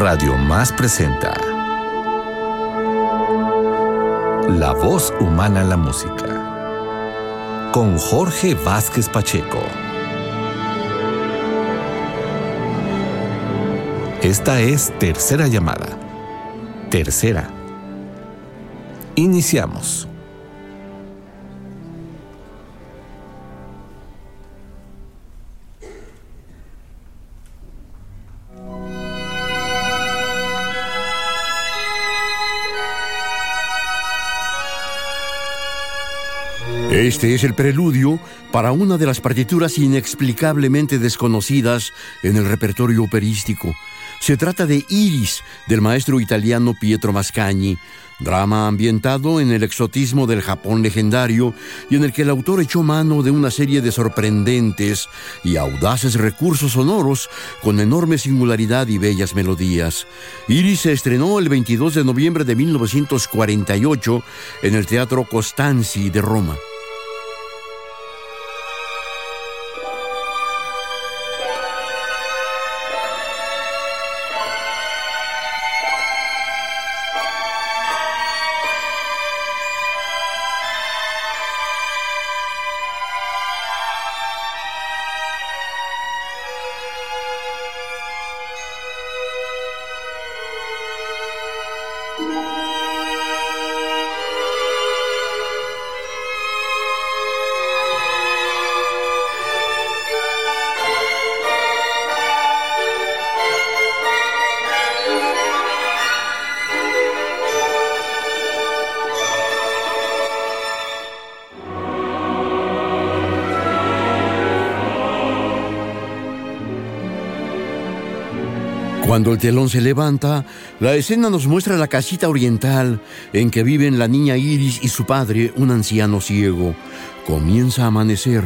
Radio Más presenta La voz humana en la música con Jorge Vázquez Pacheco. Esta es tercera llamada. Tercera. Iniciamos. Este es el preludio para una de las partituras inexplicablemente desconocidas en el repertorio operístico. Se trata de Iris, del maestro italiano Pietro Mascagni, drama ambientado en el exotismo del Japón legendario y en el que el autor echó mano de una serie de sorprendentes y audaces recursos sonoros con enorme singularidad y bellas melodías. Iris se estrenó el 22 de noviembre de 1948 en el Teatro Costanzi de Roma. Cuando el telón se levanta, la escena nos muestra la casita oriental en que viven la niña Iris y su padre, un anciano ciego. Comienza a amanecer.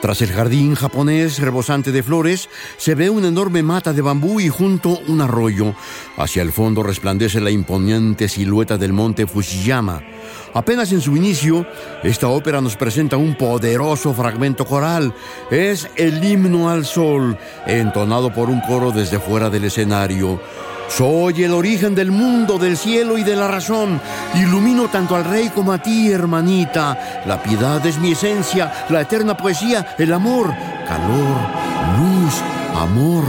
Tras el jardín japonés rebosante de flores, se ve una enorme mata de bambú y junto un arroyo. Hacia el fondo resplandece la imponente silueta del monte Fushiyama. Apenas en su inicio, esta ópera nos presenta un poderoso fragmento coral. Es el himno al sol, entonado por un coro desde fuera del escenario. Soy el origen del mundo, del cielo y de la razón. Ilumino tanto al rey como a ti, hermanita. La piedad es mi esencia, la eterna poesía, el amor, calor, luz, amor.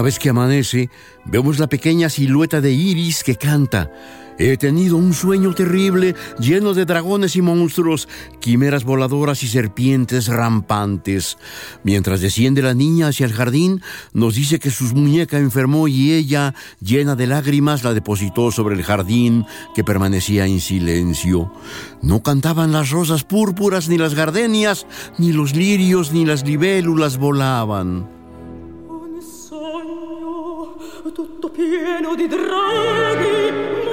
Una vez que amanece, vemos la pequeña silueta de Iris que canta. He tenido un sueño terrible, lleno de dragones y monstruos, quimeras voladoras y serpientes rampantes. Mientras desciende la niña hacia el jardín, nos dice que su muñeca enfermó y ella, llena de lágrimas, la depositó sobre el jardín, que permanecía en silencio. No cantaban las rosas púrpuras, ni las gardenias, ni los lirios, ni las libélulas volaban. Tutto pieno di draghi,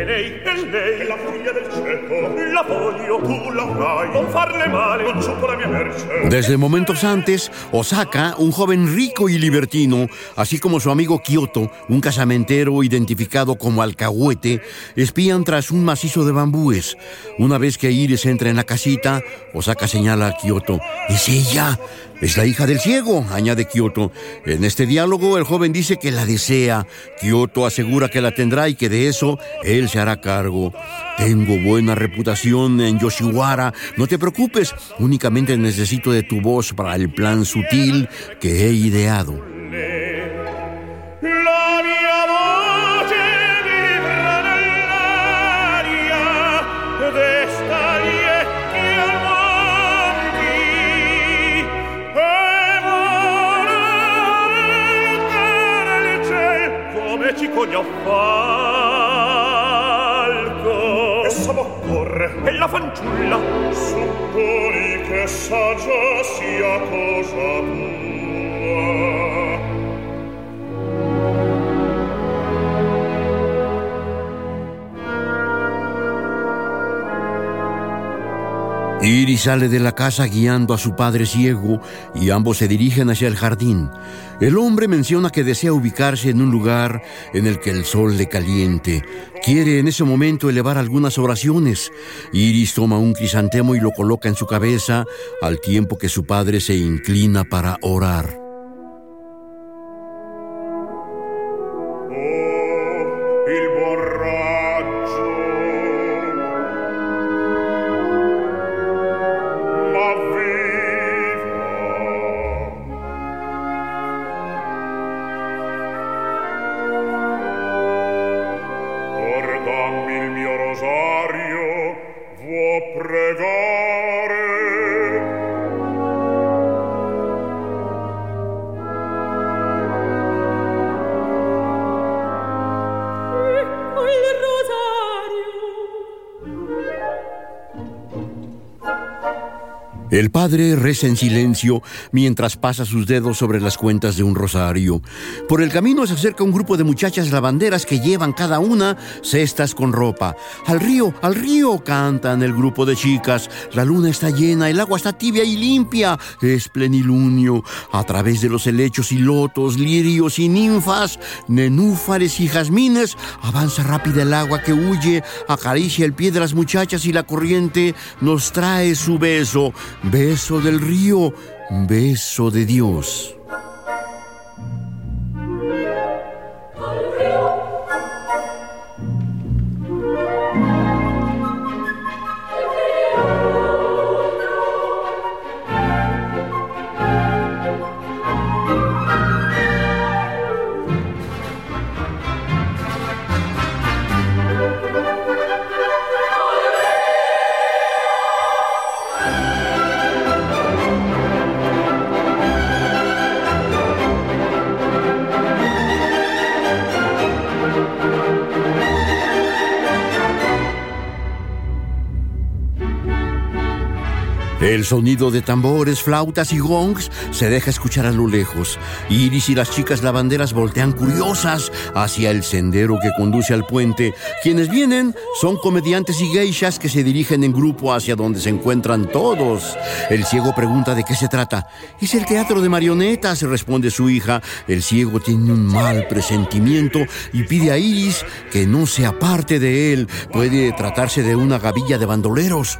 E lei E lei la figlia del cieco, la voglio, tu la avrai. Non farle male, non supo la mia merce. Desde momentos antes, Osaka, un joven rico y libertino, así como su amigo Kyoto, un casamentero identificado como alcahuete, espían tras un macizo de bambúes. Una vez que Iris entra en la casita, Osaka señala a Kyoto. ¡Es ella! Es la hija del ciego, añade Kyoto. En este diálogo, el joven dice que la desea. Kyoto asegura que la tendrá y que de eso él se hará cargo. Tengo buena reputación en Yoshiwara. No te preocupes, únicamente necesito de tu voz para el plan sutil que he ideado. Falco essa m'occorre? E la fanciulla. Supponi che saggia sia cosa tua Iris sale de la casa guiando a su padre ciego y ambos se dirigen hacia el jardín. El hombre menciona que desea ubicarse en un lugar en el que el sol le caliente. Quiere en ese momento elevar algunas oraciones. Iris toma un crisantemo y lo coloca en su cabeza al tiempo que su padre se inclina para orar. Padre reza en silencio mientras pasa sus dedos sobre las cuentas de un rosario. Por el camino se acerca un grupo de muchachas lavanderas que llevan cada una cestas con ropa. Al río, al río, cantan el grupo de chicas. La luna está llena, el agua está tibia y limpia. Es plenilunio. A través de los helechos y lotos, lirios y ninfas, nenúfares y jazmines, avanza rápida el agua que huye, acaricia el pie de las muchachas y la corriente nos trae su. Beso del río, beso de Dios. El sonido de tambores, flautas y gongs se deja escuchar a lo lejos. Iris y las chicas lavanderas voltean curiosas hacia el sendero que conduce al puente. Quienes vienen son comediantes y geishas que se dirigen en grupo hacia donde se encuentran todos. El ciego pregunta de qué se trata. Es el teatro de marionetas, responde su hija. El ciego tiene un mal presentimiento y pide a Iris que no se aparte de él. Puede tratarse de una gavilla de bandoleros.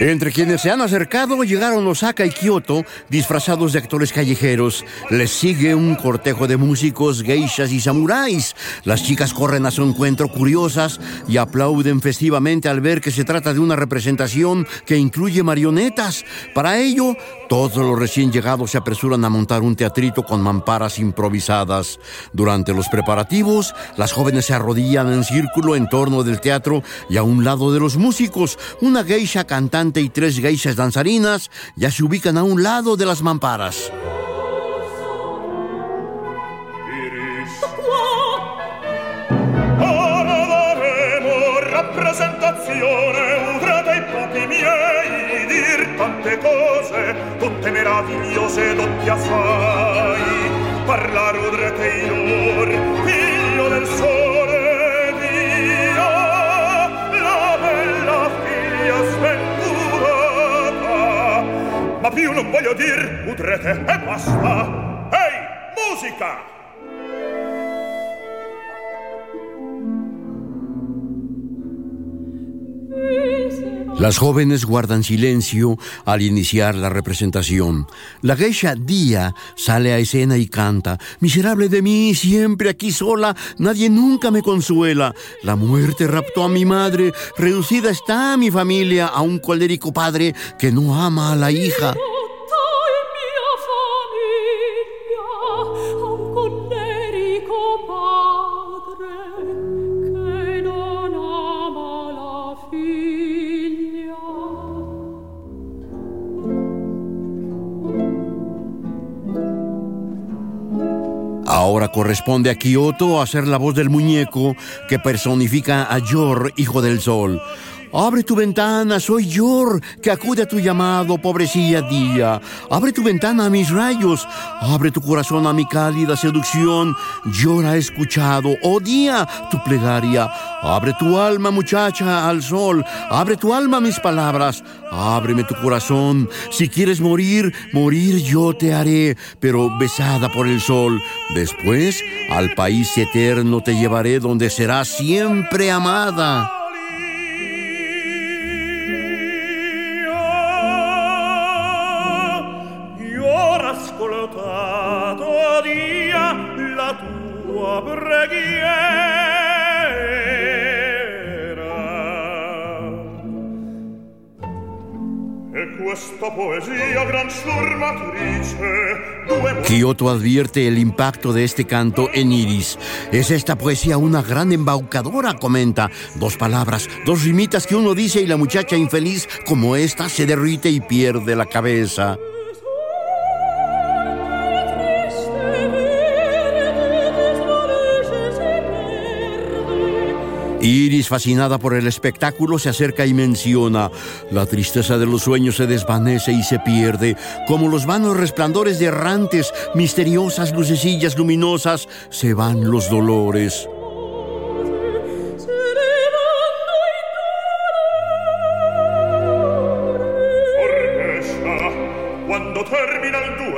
Entre quienes se han acercado llegaron Osaka y Kyoto disfrazados de actores callejeros. Les sigue un cortejo de músicos, geishas y samuráis. Las chicas corren a su encuentro curiosas y aplauden festivamente al ver que se trata de una representación que incluye marionetas. Para ello, todos los recién llegados se apresuran a montar un teatrito con mamparas improvisadas. Durante los preparativos, las jóvenes se arrodillan en círculo en torno del teatro y a un lado de los músicos, una geisha cantante y tres geishas danzarinas ya se ubican a un lado de las mamparas. Meravigliose doppia fai. Parlar udrete io, figlio del sole, ma più non voglio dir, udrete e basta. Ehi, musica! Las jóvenes guardan silencio al iniciar la representación. La geisha Dia sale a escena y canta. Miserable de mí, siempre aquí sola, nadie nunca me consuela. La muerte raptó a mi madre, reducida está mi familia a un colérico padre que no ama a la hija. Ahora corresponde a Kyoto hacer la voz del muñeco que personifica a Yor, hijo del sol. Abre tu ventana, soy Yor, que acude a tu llamado, pobrecilla Día. Abre tu ventana a mis rayos, abre tu corazón a mi cálida seducción. Ha escuchado, oh Día, tu plegaria. Abre tu alma, muchacha, al sol. Abre tu alma a mis palabras. Ábreme tu corazón. Si quieres morir, morir yo te haré, pero besada por el sol. Después, al país eterno te llevaré donde serás siempre amada. E Kyoto advierte el impacto de este canto en Iris. Es esta poesía una gran embaucadora, comenta. Dos palabras, dos rimitas que uno dice y la muchacha infeliz como esta se derrite y pierde la cabeza. Iris, fascinada por el espectáculo, se acerca y menciona, la tristeza de los sueños se desvanece y se pierde, como los vanos resplandores de errantes, misteriosas lucecillas luminosas, se van los dolores.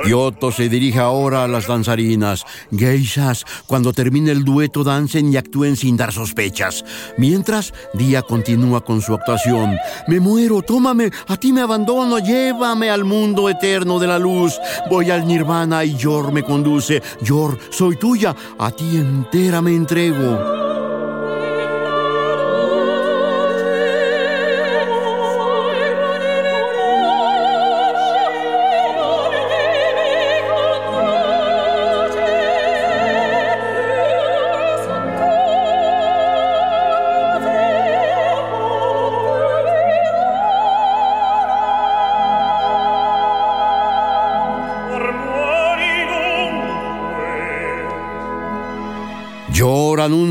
Kyoto se dirige ahora a las danzarinas. Geishas, cuando termine el dueto, dancen y actúen sin dar sospechas. Mientras, Día continúa con su actuación. Me muero, tómame, a ti me abandono, llévame al mundo eterno de la luz. Voy al nirvana y Yor me conduce. Yor, soy tuya, a ti entera me entrego.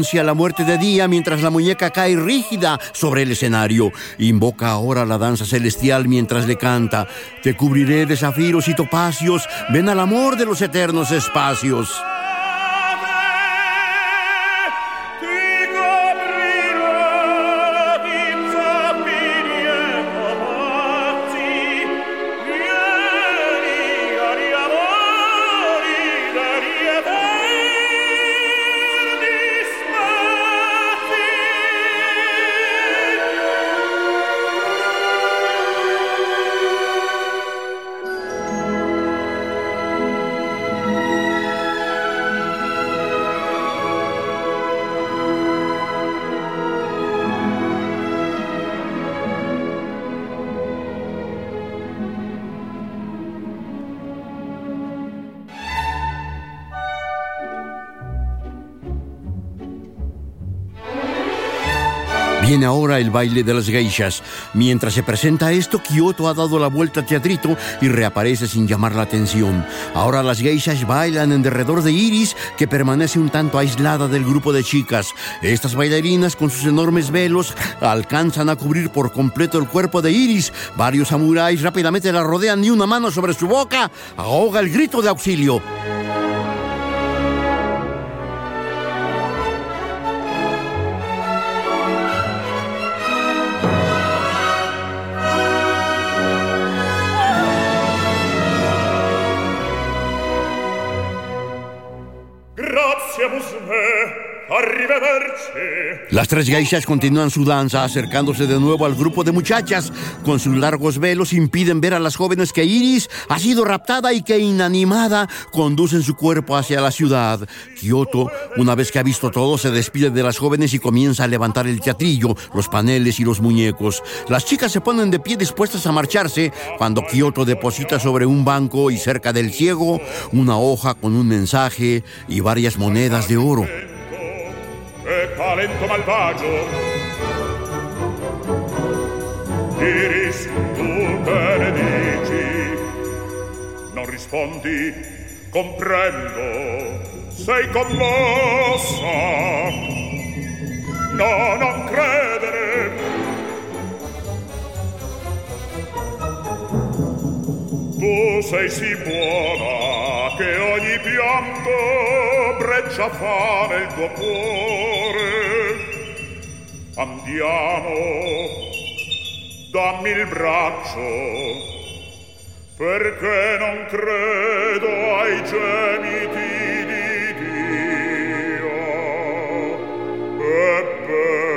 La muerte de Día mientras la muñeca cae rígida sobre el escenario. Invoca ahora la danza celestial mientras le canta. Te cubriré de zafiros y topacios. Ven al amor de los eternos espacios. El baile de las geishas. Mientras se presenta esto, Kyoto ha dado la vuelta al teatrito y reaparece sin llamar la atención. Ahora las geishas bailan en derredor de Iris, que permanece un tanto aislada del grupo de chicas. Estas bailarinas, con sus enormes velos, alcanzan a cubrir por completo el cuerpo de Iris. Varios samuráis rápidamente la rodean y una mano sobre su boca ahoga el grito de auxilio. siamo su me Las tres geishas continúan su danza, acercándose de nuevo al grupo de muchachas. Con sus largos velos impiden ver a las jóvenes que Iris ha sido raptada y que inanimada conducen su cuerpo hacia la ciudad. Kyoto, una vez que ha visto todo, se despide de las jóvenes y comienza a levantar el teatrillo, los paneles y los muñecos. Las chicas se ponen de pie dispuestas a marcharse cuando Kyoto deposita sobre un banco y cerca del ciego una hoja con un mensaje y varias monedas de oro. Talento malvagio. Iris, tu te ne dici. Non rispondi, comprendo. Sei commossa. No, non credere. Tu sei sì buona che ogni pianto breccia fa nel tuo cuore. Andiamo, dammi il braccio, perché non credo ai gemiti di Dio. Ebbene,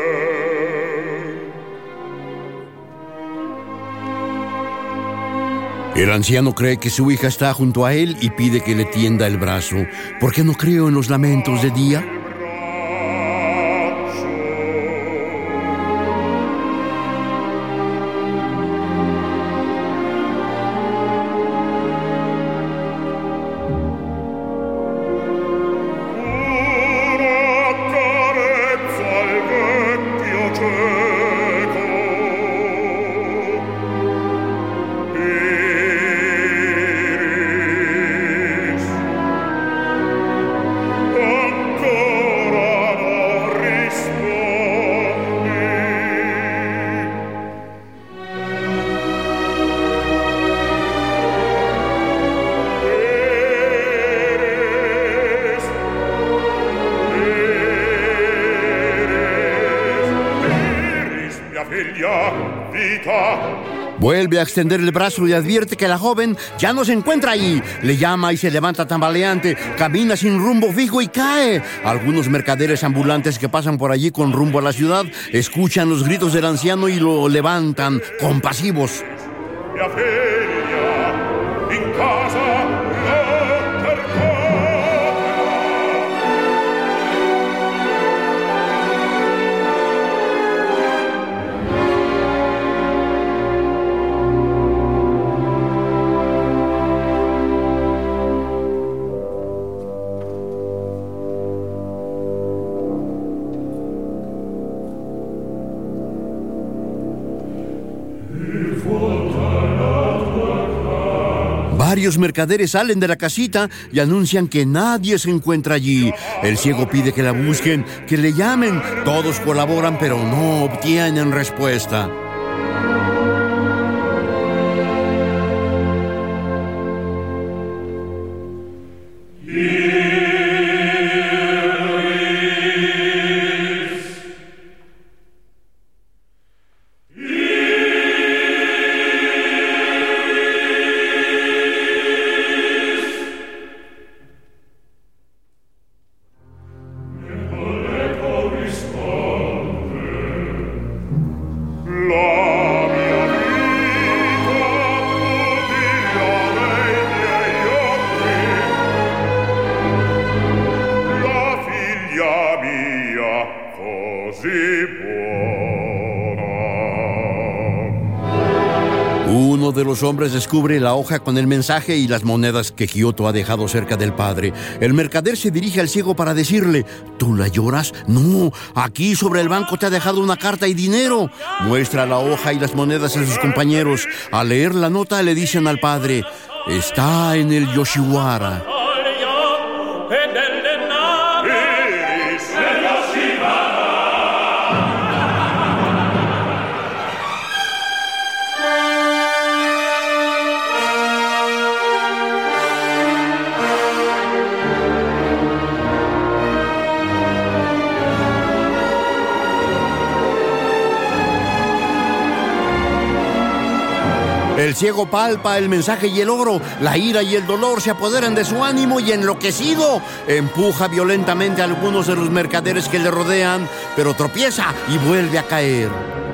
El anciano cree que su hija está junto a él y pide que le tienda el brazo. ¿Por qué no creo en los lamentos de día? Vuelve a extender el brazo y advierte que la joven ya no se encuentra allí. Le llama y se levanta tambaleante, camina sin rumbo fijo y cae. Algunos mercaderes ambulantes que pasan por allí con rumbo a la ciudad escuchan los gritos del anciano y lo levantan compasivos. Varios mercaderes salen de la casita y anuncian que nadie se encuentra allí. El ciego pide que la busquen, que le llamen. Todos colaboran, pero no obtienen respuesta. Hombres descubre la hoja con el mensaje y las monedas que Kioto ha dejado cerca del padre. El mercader se dirige al ciego para decirle, ¿tú la lloras? No, aquí sobre el banco te ha dejado una carta y dinero. Muestra la hoja y las monedas a sus compañeros. Al leer la nota le dicen al padre, está en el Yoshiwara. El ciego palpa el mensaje y el oro. La ira y el dolor se apoderan de su ánimo y enloquecido empuja violentamente a algunos de los mercaderes que le rodean, pero tropieza y vuelve a caer.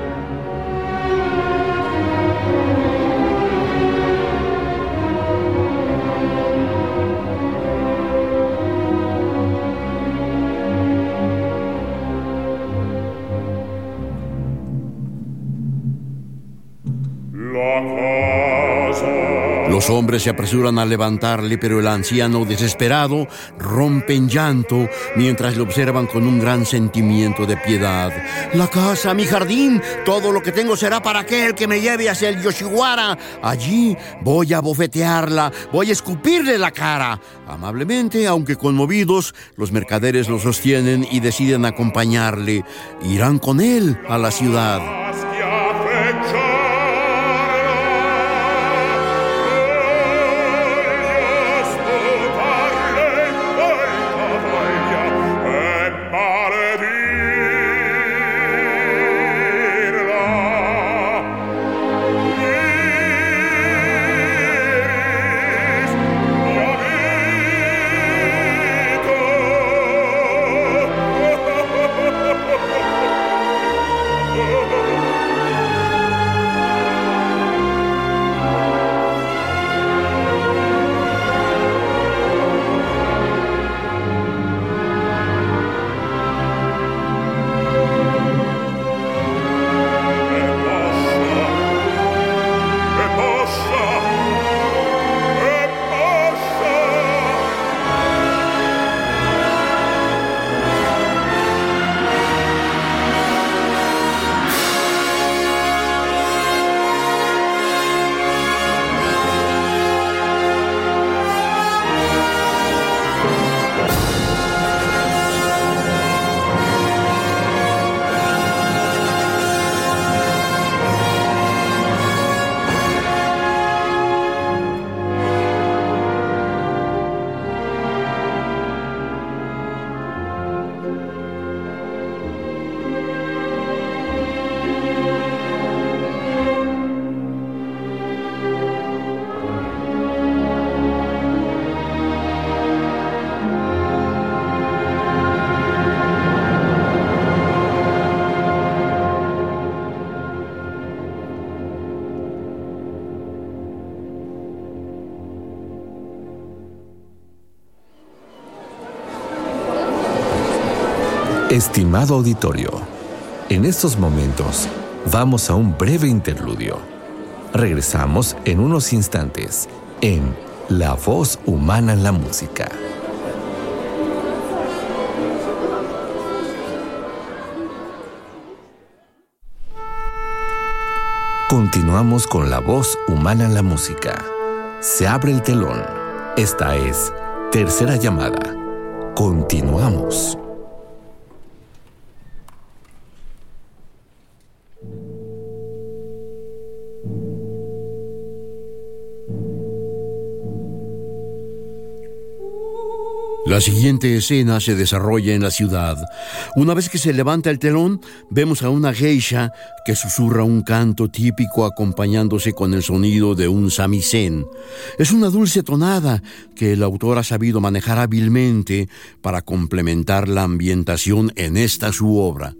Los hombres se apresuran a levantarle, pero el anciano, desesperado, rompe en llanto mientras le observan con un gran sentimiento de piedad. La casa, mi jardín, todo lo que tengo será para aquel que me lleve hacia el Yoshiwara. Allí voy a bofetearla, voy a escupirle la cara. Amablemente, aunque conmovidos, los mercaderes lo sostienen y deciden acompañarle. Irán con él a la ciudad. Estimado auditorio, en estos momentos vamos a un breve interludio. Regresamos en unos instantes en La voz humana en la música. Continuamos con La voz humana en la música. Se abre el telón. Esta es Tercera llamada. Continuamos. La siguiente escena se desarrolla en la ciudad. Una vez que se levanta el telón, vemos a una geisha que susurra un canto típico acompañándose con el sonido de un samisen. Es una dulce tonada que el autor ha sabido manejar hábilmente para complementar la ambientación en esta su obra.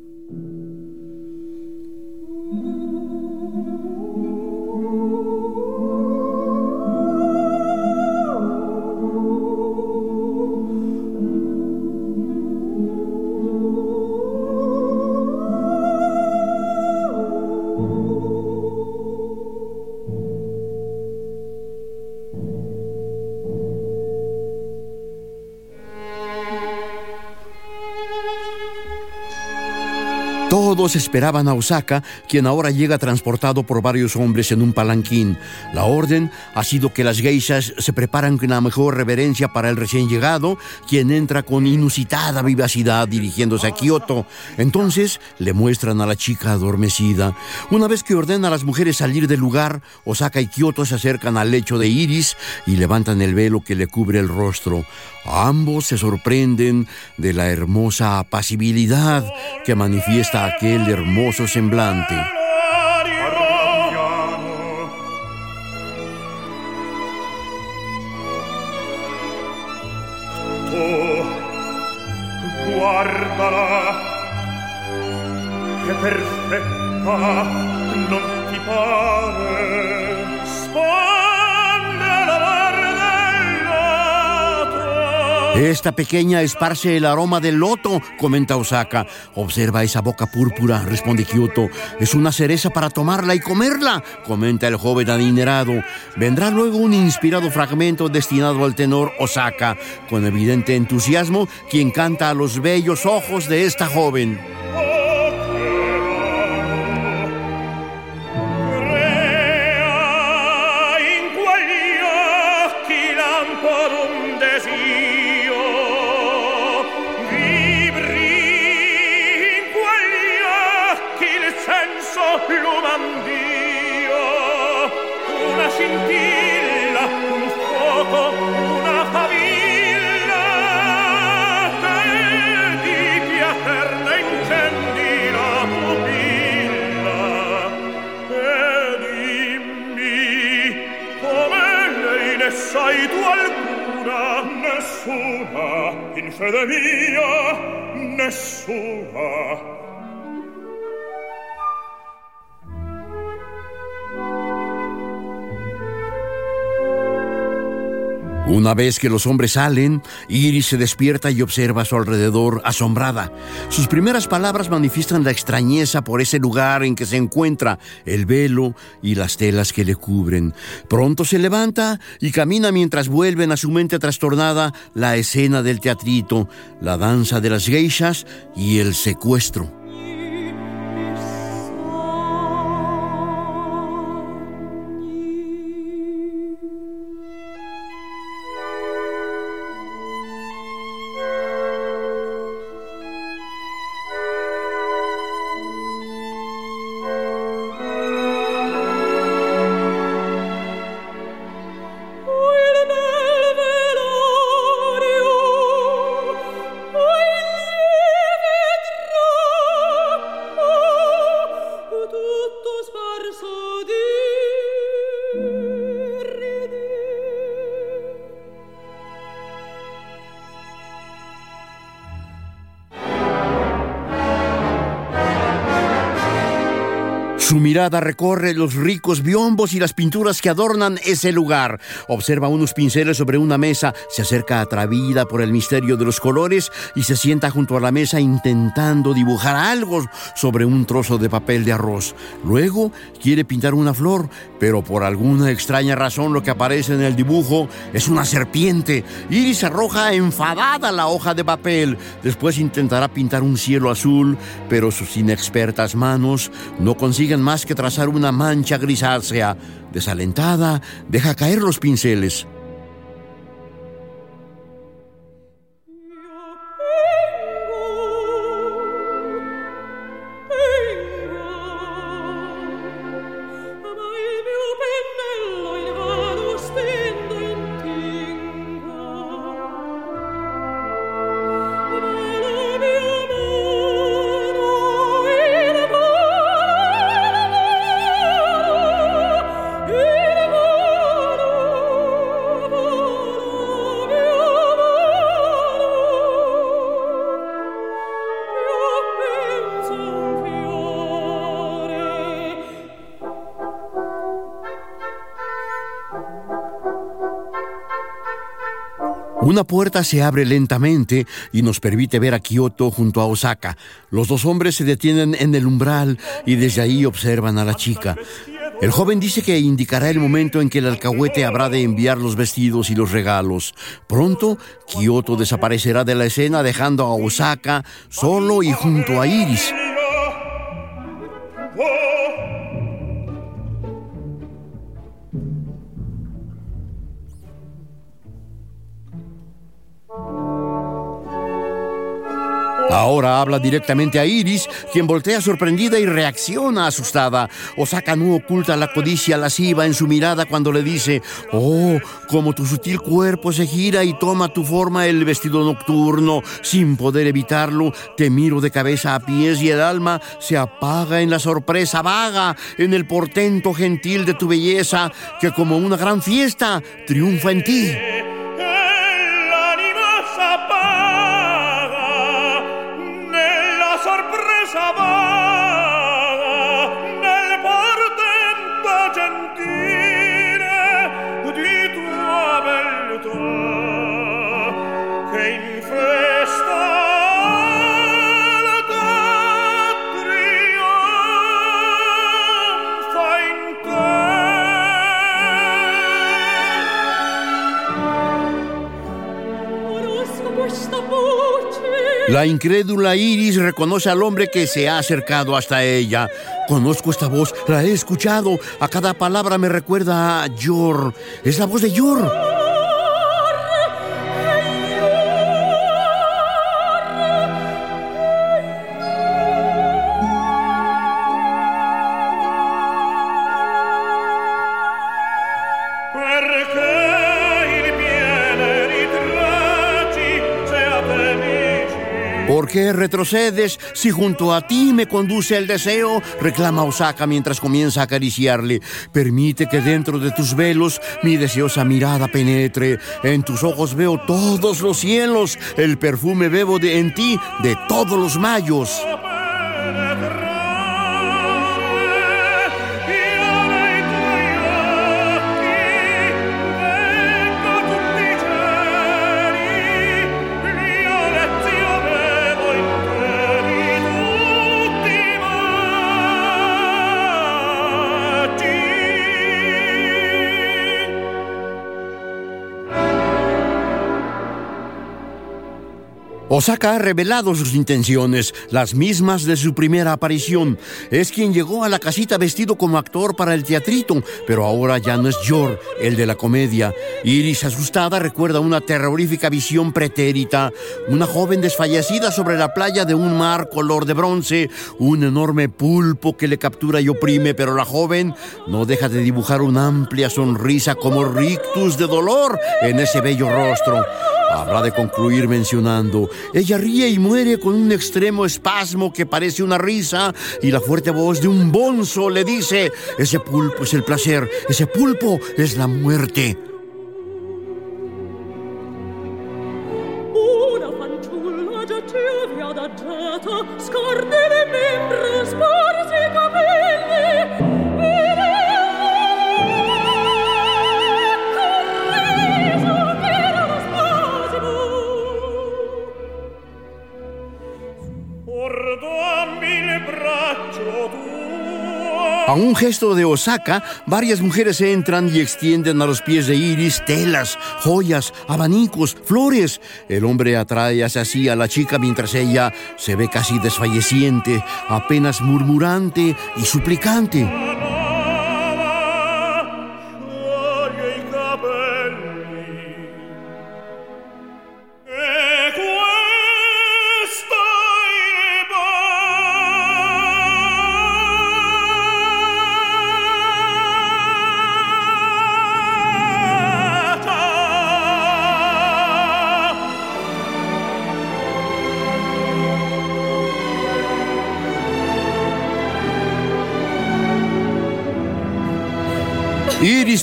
Todos esperaban a Osaka, quien ahora llega transportado por varios hombres en un palanquín. La orden ha sido que las geishas se preparan con la mejor reverencia para el recién llegado, quien entra con inusitada vivacidad dirigiéndose a Kioto. Entonces le muestran a la chica adormecida. Una vez que ordena a las mujeres salir del lugar, Osaka y Kioto se acercan al lecho de Iris y levantan el velo que le cubre el rostro. Ambos se sorprenden de la hermosa apacibilidad que manifiesta aquel hermoso semblante. Esta pequeña esparce el aroma del loto, comenta Osaka. Observa esa boca púrpura, responde Kyoto. Es una cereza para tomarla y comerla, comenta el joven adinerado. Vendrá luego un inspirado fragmento destinado al tenor Osaka, con evidente entusiasmo, quien canta a los bellos ojos de esta joven. Sai tu alcuna nessuna in fede mia nessuna Una vez que los hombres salen, Iris se despierta y observa a su alrededor asombrada. Sus primeras palabras manifiestan la extrañeza por ese lugar en que se encuentra, el velo y las telas que le cubren. Pronto se levanta y camina mientras vuelven a su mente trastornada la escena del teatrito, la danza de las geishas y el secuestro. Recorre los ricos biombos y las pinturas que adornan ese lugar. Observa unos pinceles sobre una mesa, se acerca atrevida por el misterio de los colores y se sienta junto a la mesa intentando dibujar algo sobre un trozo de papel de arroz. Luego quiere pintar una flor, pero por alguna extraña razón lo que aparece en el dibujo es una serpiente. Iris arroja enfadada la hoja de papel. Después intentará pintar un cielo azul, pero sus inexpertas manos no consiguen más que trazar una mancha grisácea. Desalentada, deja caer los pinceles. Una puerta se abre lentamente y nos permite ver a Kioto junto a Osaka. Los dos hombres se detienen en el umbral y desde ahí observan a la chica. El joven dice que indicará el momento en que el alcahuete habrá de enviar los vestidos y los regalos. Pronto, Kioto desaparecerá de la escena dejando a Osaka solo y junto a Iris. Ahora habla directamente a Iris, quien voltea sorprendida y reacciona asustada. Osaka no oculta la codicia lasciva en su mirada cuando le dice, oh, como tu sutil cuerpo se gira y toma tu forma el vestido nocturno, sin poder evitarlo, te miro de cabeza a pies y el alma se apaga en la sorpresa vaga, en el portento gentil de tu belleza, que como una gran fiesta triunfa en ti. La incrédula Iris reconoce al hombre que se ha acercado hasta ella. Conozco esta voz, la he escuchado. A cada palabra me recuerda a Yor. Es la voz de Yor. ¿Por qué retrocedes si junto a ti me conduce el deseo? Reclama Osaka mientras comienza a acariciarle. Permite que dentro de tus velos mi deseosa mirada penetre. En tus ojos veo todos los cielos. El perfume bebo de en ti de todos los mayos. Osaka ha revelado sus intenciones, las mismas de su primera aparición. Es quien llegó a la casita vestido como actor para el teatrito, pero ahora ya no es Yor, el de la comedia. Iris, asustada, recuerda una terrorífica visión pretérita. Una joven desfallecida sobre la playa de un mar color de bronce, un enorme pulpo que le captura y oprime, pero la joven no deja de dibujar una amplia sonrisa como rictus de dolor en ese bello rostro. Habrá de concluir mencionando, ella ríe y muere con un extremo espasmo que parece una risa y la fuerte voz de un bonzo le dice, ese pulpo es el placer, ese pulpo es la muerte. Una fanciulla già ci aveva adagiata, scordi le membra, un gesto de Osaka, varias mujeres entran y extienden a los pies de Iris telas, joyas, abanicos, flores. El hombre atrae hacia sí a la chica mientras ella se ve casi desfalleciente, apenas murmurante y suplicante.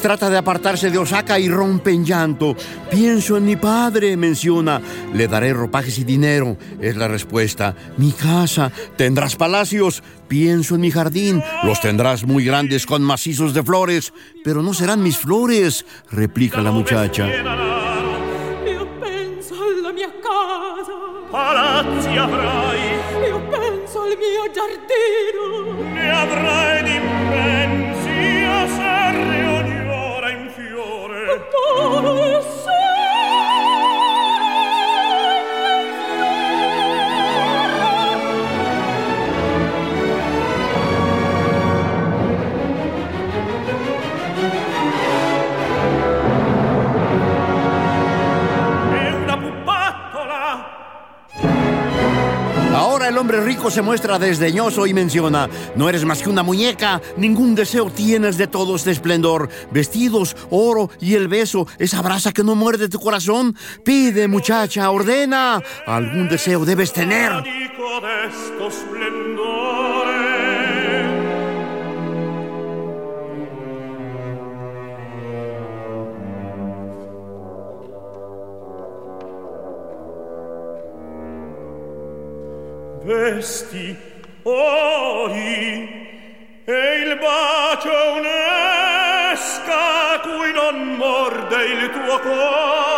Trata de apartarse de Osaka y rompe en llanto. Pienso en mi padre, menciona. Le daré ropajes y dinero, es la respuesta. Mi casa, tendrás palacios. Pienso en mi jardín, los tendrás muy grandes con macizos de flores, pero no serán mis flores, replica la muchacha. Palazzi avrai Io penso al mio giardino. ne avrai hombre rico se muestra desdeñoso y menciona, no eres más que una muñeca, ningún deseo tienes de todo este esplendor, vestidos, oro y el beso, esa brasa que no muerde tu corazón. Pide, muchacha, ordena, algún deseo debes tener. Vesti, ori, e il bacio un'esca cui non morde il tuo cuore.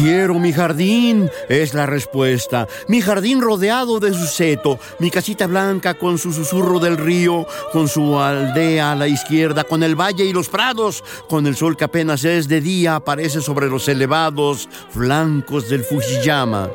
Quiero mi jardín, es la respuesta. Mi jardín rodeado de su seto, mi casita blanca con su susurro del río, con su aldea a la izquierda, con el valle y los prados, con el sol que apenas es de día aparece sobre los elevados flancos del Fujiyama.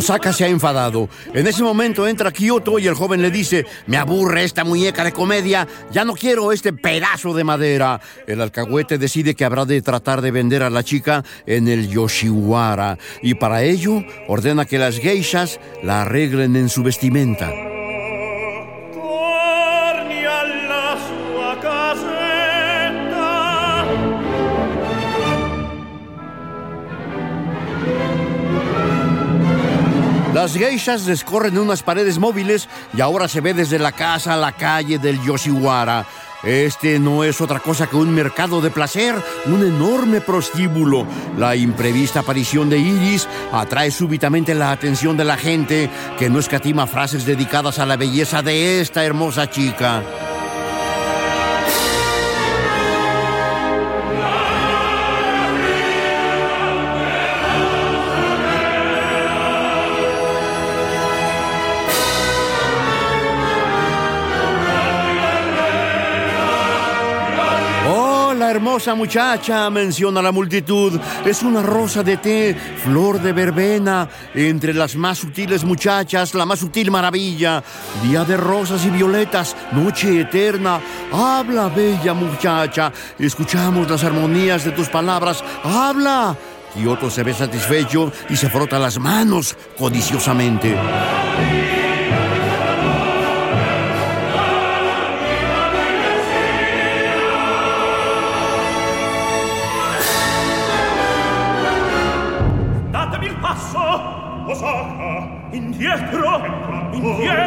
Osaka se ha enfadado. En ese momento entra Kyoto y el joven le dice, me aburre esta muñeca de comedia, ya no quiero este pedazo de madera. El alcahuete decide que habrá de tratar de vender a la chica en el Yoshiwara y para ello ordena que las geishas la arreglen en su vestimenta. Las geishas descorren unas paredes móviles y ahora se ve desde la casa a la calle del Yoshiwara. Este no es otra cosa que un mercado de placer, un enorme prostíbulo. La imprevista aparición de Iris atrae súbitamente la atención de la gente, que no escatima frases dedicadas a la belleza de esta hermosa chica. Hermosa muchacha, menciona la multitud, es una rosa de té, flor de verbena, entre las más sutiles muchachas, la más sutil maravilla, día de rosas y violetas, noche eterna. Habla, bella muchacha, escuchamos las armonías de tus palabras, habla. Kyoto se ve satisfecho y se frota las manos codiciosamente.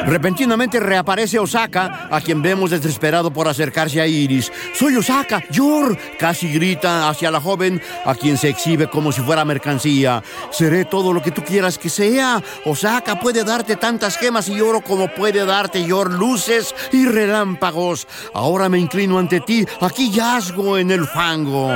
Repentinamente reaparece Osaka, a quien vemos desesperado por acercarse a Iris. Soy Osaka, Yor, casi grita hacia la joven, a quien se exhibe como si fuera mercancía. Seré todo lo que tú quieras que sea. Osaka puede darte tantas gemas y oro como puede darte Yor luces y relámpagos. Ahora me inclino ante ti, aquí yazgo en el fango.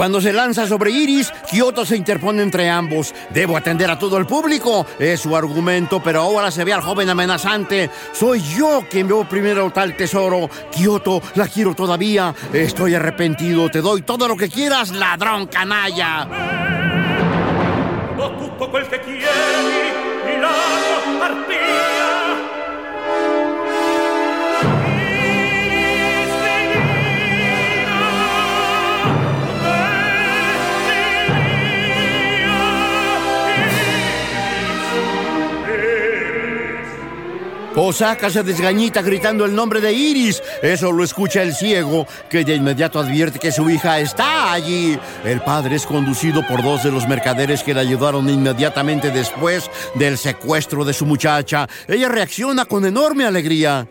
Cuando se lanza sobre Iris, Kyoto se interpone entre ambos. Debo atender a todo el público, es su argumento, pero ahora se ve al joven amenazante. Soy yo quien veo primero tal tesoro. Kyoto, la quiero todavía. Estoy arrepentido, te doy todo lo que quieras, ladrón canalla. Osaka se desgañita gritando el nombre de Iris. Eso lo escucha el ciego, que de inmediato advierte que su hija está allí. El padre es conducido por dos de los mercaderes que le ayudaron inmediatamente después del secuestro de su muchacha. Ella reacciona con enorme alegría.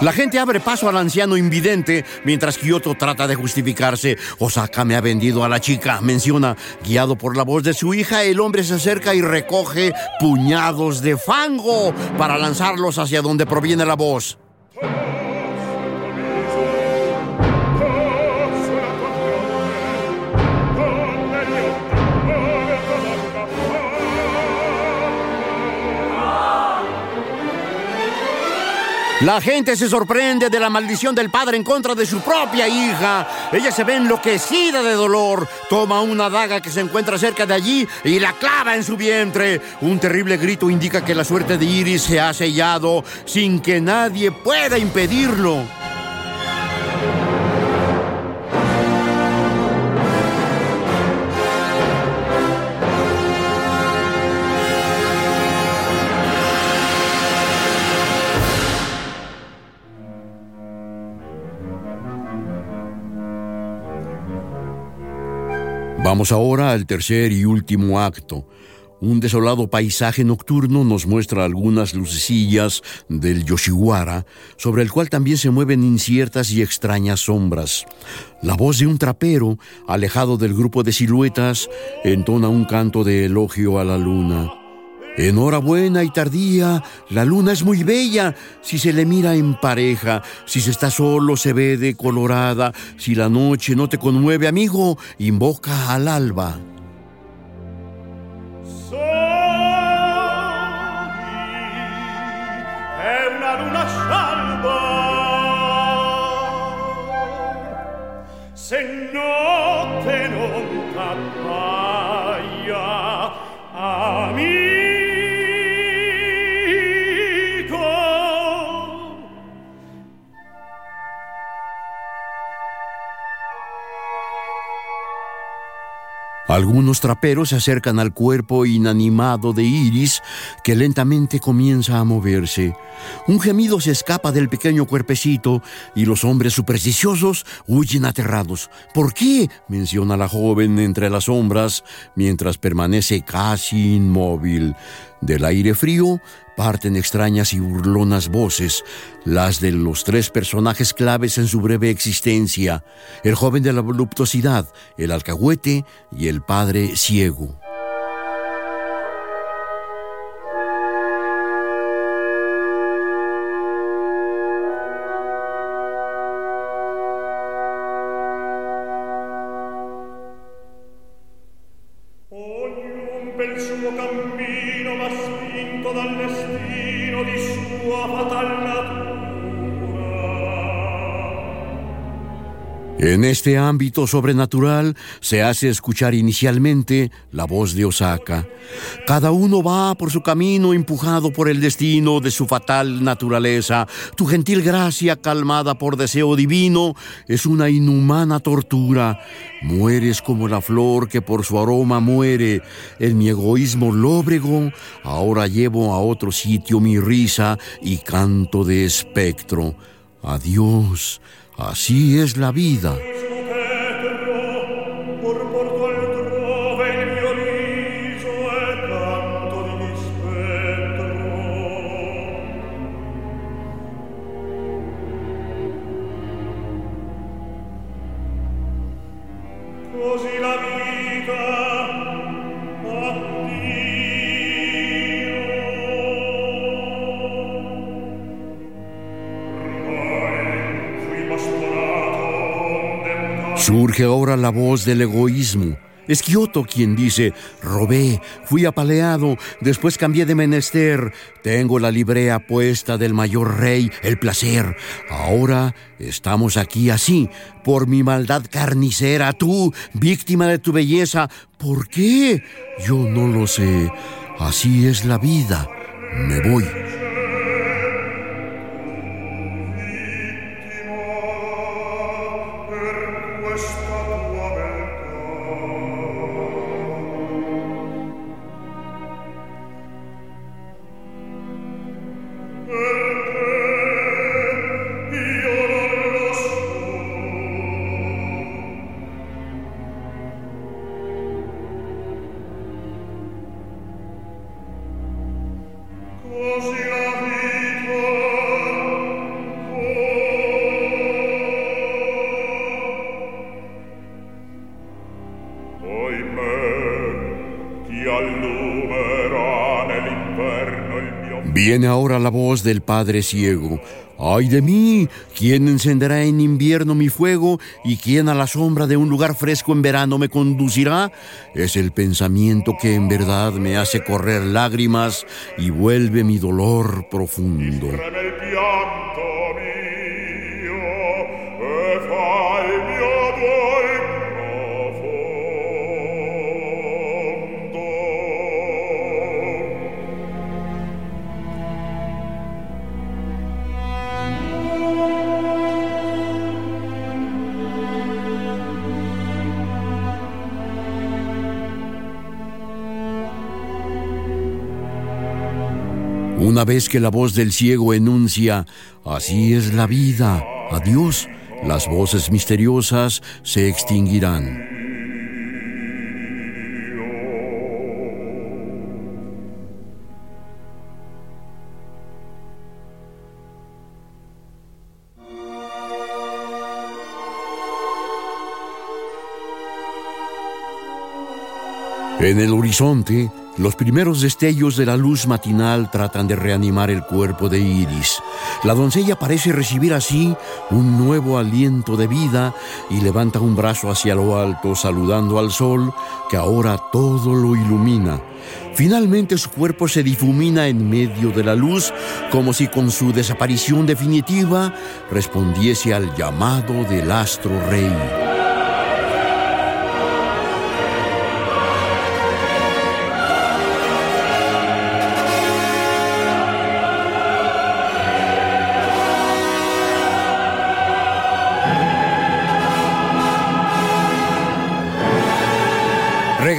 La gente abre paso al anciano invidente mientras Kyoto trata de justificarse. Osaka me ha vendido a la chica, menciona. Guiado por la voz de su hija, el hombre se acerca y recoge puñados de fango para lanzarlos hacia donde proviene la voz. La gente se sorprende de la maldición del padre en contra de su propia hija. Ella se ve enloquecida de dolor. Toma una daga que se encuentra cerca de allí y la clava en su vientre. Un terrible grito indica que la suerte de Iris se ha sellado sin que nadie pueda impedirlo. Vamos ahora al tercer y último acto. Un desolado paisaje nocturno nos muestra algunas lucecillas del Yoshiwara, sobre el cual también se mueven inciertas y extrañas sombras. La voz de un trapero, alejado del grupo de siluetas, entona un canto de elogio a la luna. Enhorabuena y tardía, la luna es muy bella si se le mira en pareja, si se está solo se ve decolorada, si la noche no te conmueve, amigo, invoca al alba. Algunos traperos se acercan al cuerpo inanimado de Iris, que lentamente comienza a moverse. Un gemido se escapa del pequeño cuerpecito y los hombres supersticiosos huyen aterrados. ¿Por qué? menciona la joven entre las sombras, mientras permanece casi inmóvil. Del aire frío parten extrañas y burlonas voces, las de los tres personajes claves en su breve existencia, el joven de la voluptuosidad, el alcahuete y el padre ciego. Este ámbito sobrenatural se hace escuchar inicialmente la voz de Osaka. Cada uno va por su camino empujado por el destino de su fatal naturaleza. Tu gentil gracia, calmada por deseo divino, es una inhumana tortura. Mueres como la flor que por su aroma muere. En mi egoísmo lóbrego, ahora llevo a otro sitio mi risa y canto de espectro. Adiós. Así es la vida. La voz del egoísmo. Es Kioto quien dice, robé, fui apaleado, después cambié de menester, tengo la librea puesta del mayor rey, el placer. Ahora estamos aquí así, por mi maldad carnicera, tú, víctima de tu belleza. ¿Por qué? Yo no lo sé. Así es la vida. Me voy. Del Padre Ciego. ¡Ay de mí! ¿Quién encenderá en invierno mi fuego y quién a la sombra de un lugar fresco en verano me conducirá? Es el pensamiento que en verdad me hace correr lágrimas y vuelve mi dolor profundo. Una vez que la voz del ciego enuncia, así es la vida, adiós, las voces misteriosas se extinguirán. En el horizonte, los primeros destellos de la luz matinal tratan de reanimar el cuerpo de Iris. La doncella parece recibir así un nuevo aliento de vida y levanta un brazo hacia lo alto saludando al sol que ahora todo lo ilumina. Finalmente su cuerpo se difumina en medio de la luz como si con su desaparición definitiva respondiese al llamado del astro rey.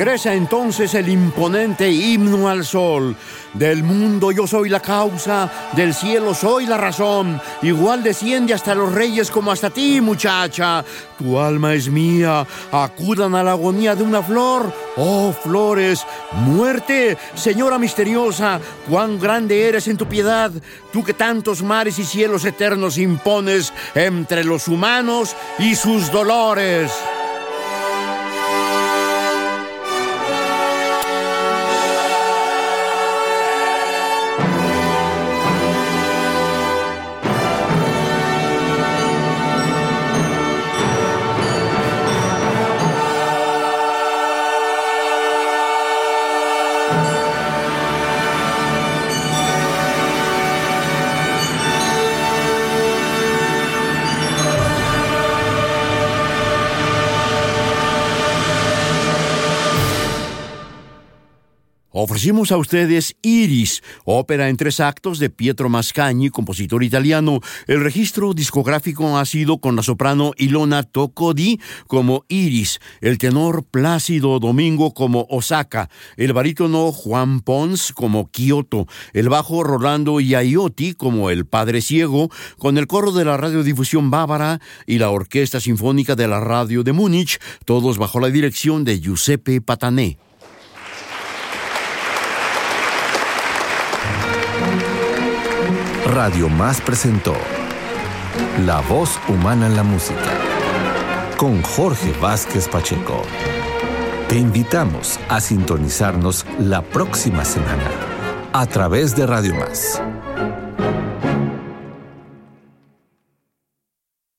Regresa entonces el imponente himno al sol. Del mundo yo soy la causa, del cielo soy la razón. Igual desciende hasta los reyes como hasta ti, muchacha. Tu alma es mía, acudan a la agonía de una flor. Oh, flores, muerte, señora misteriosa, cuán grande eres en tu piedad, tú que tantos mares y cielos eternos impones entre los humanos y sus dolores. Ofrecimos a ustedes Iris, ópera en tres actos de Pietro Mascagni, compositor italiano. El registro discográfico ha sido con la soprano Ilona Tocodi como Iris, el tenor Plácido Domingo como Osaka, el barítono Juan Pons como Kyoto, el bajo Rolando Iaiotti como El Padre Ciego, con el coro de la radiodifusión bávara y la Orquesta Sinfónica de la Radio de Múnich, todos bajo la dirección de Giuseppe Patané. Radio Más presentó La voz humana en la música con Jorge Vázquez Pacheco. Te invitamos a sintonizarnos la próxima semana a través de Radio Más.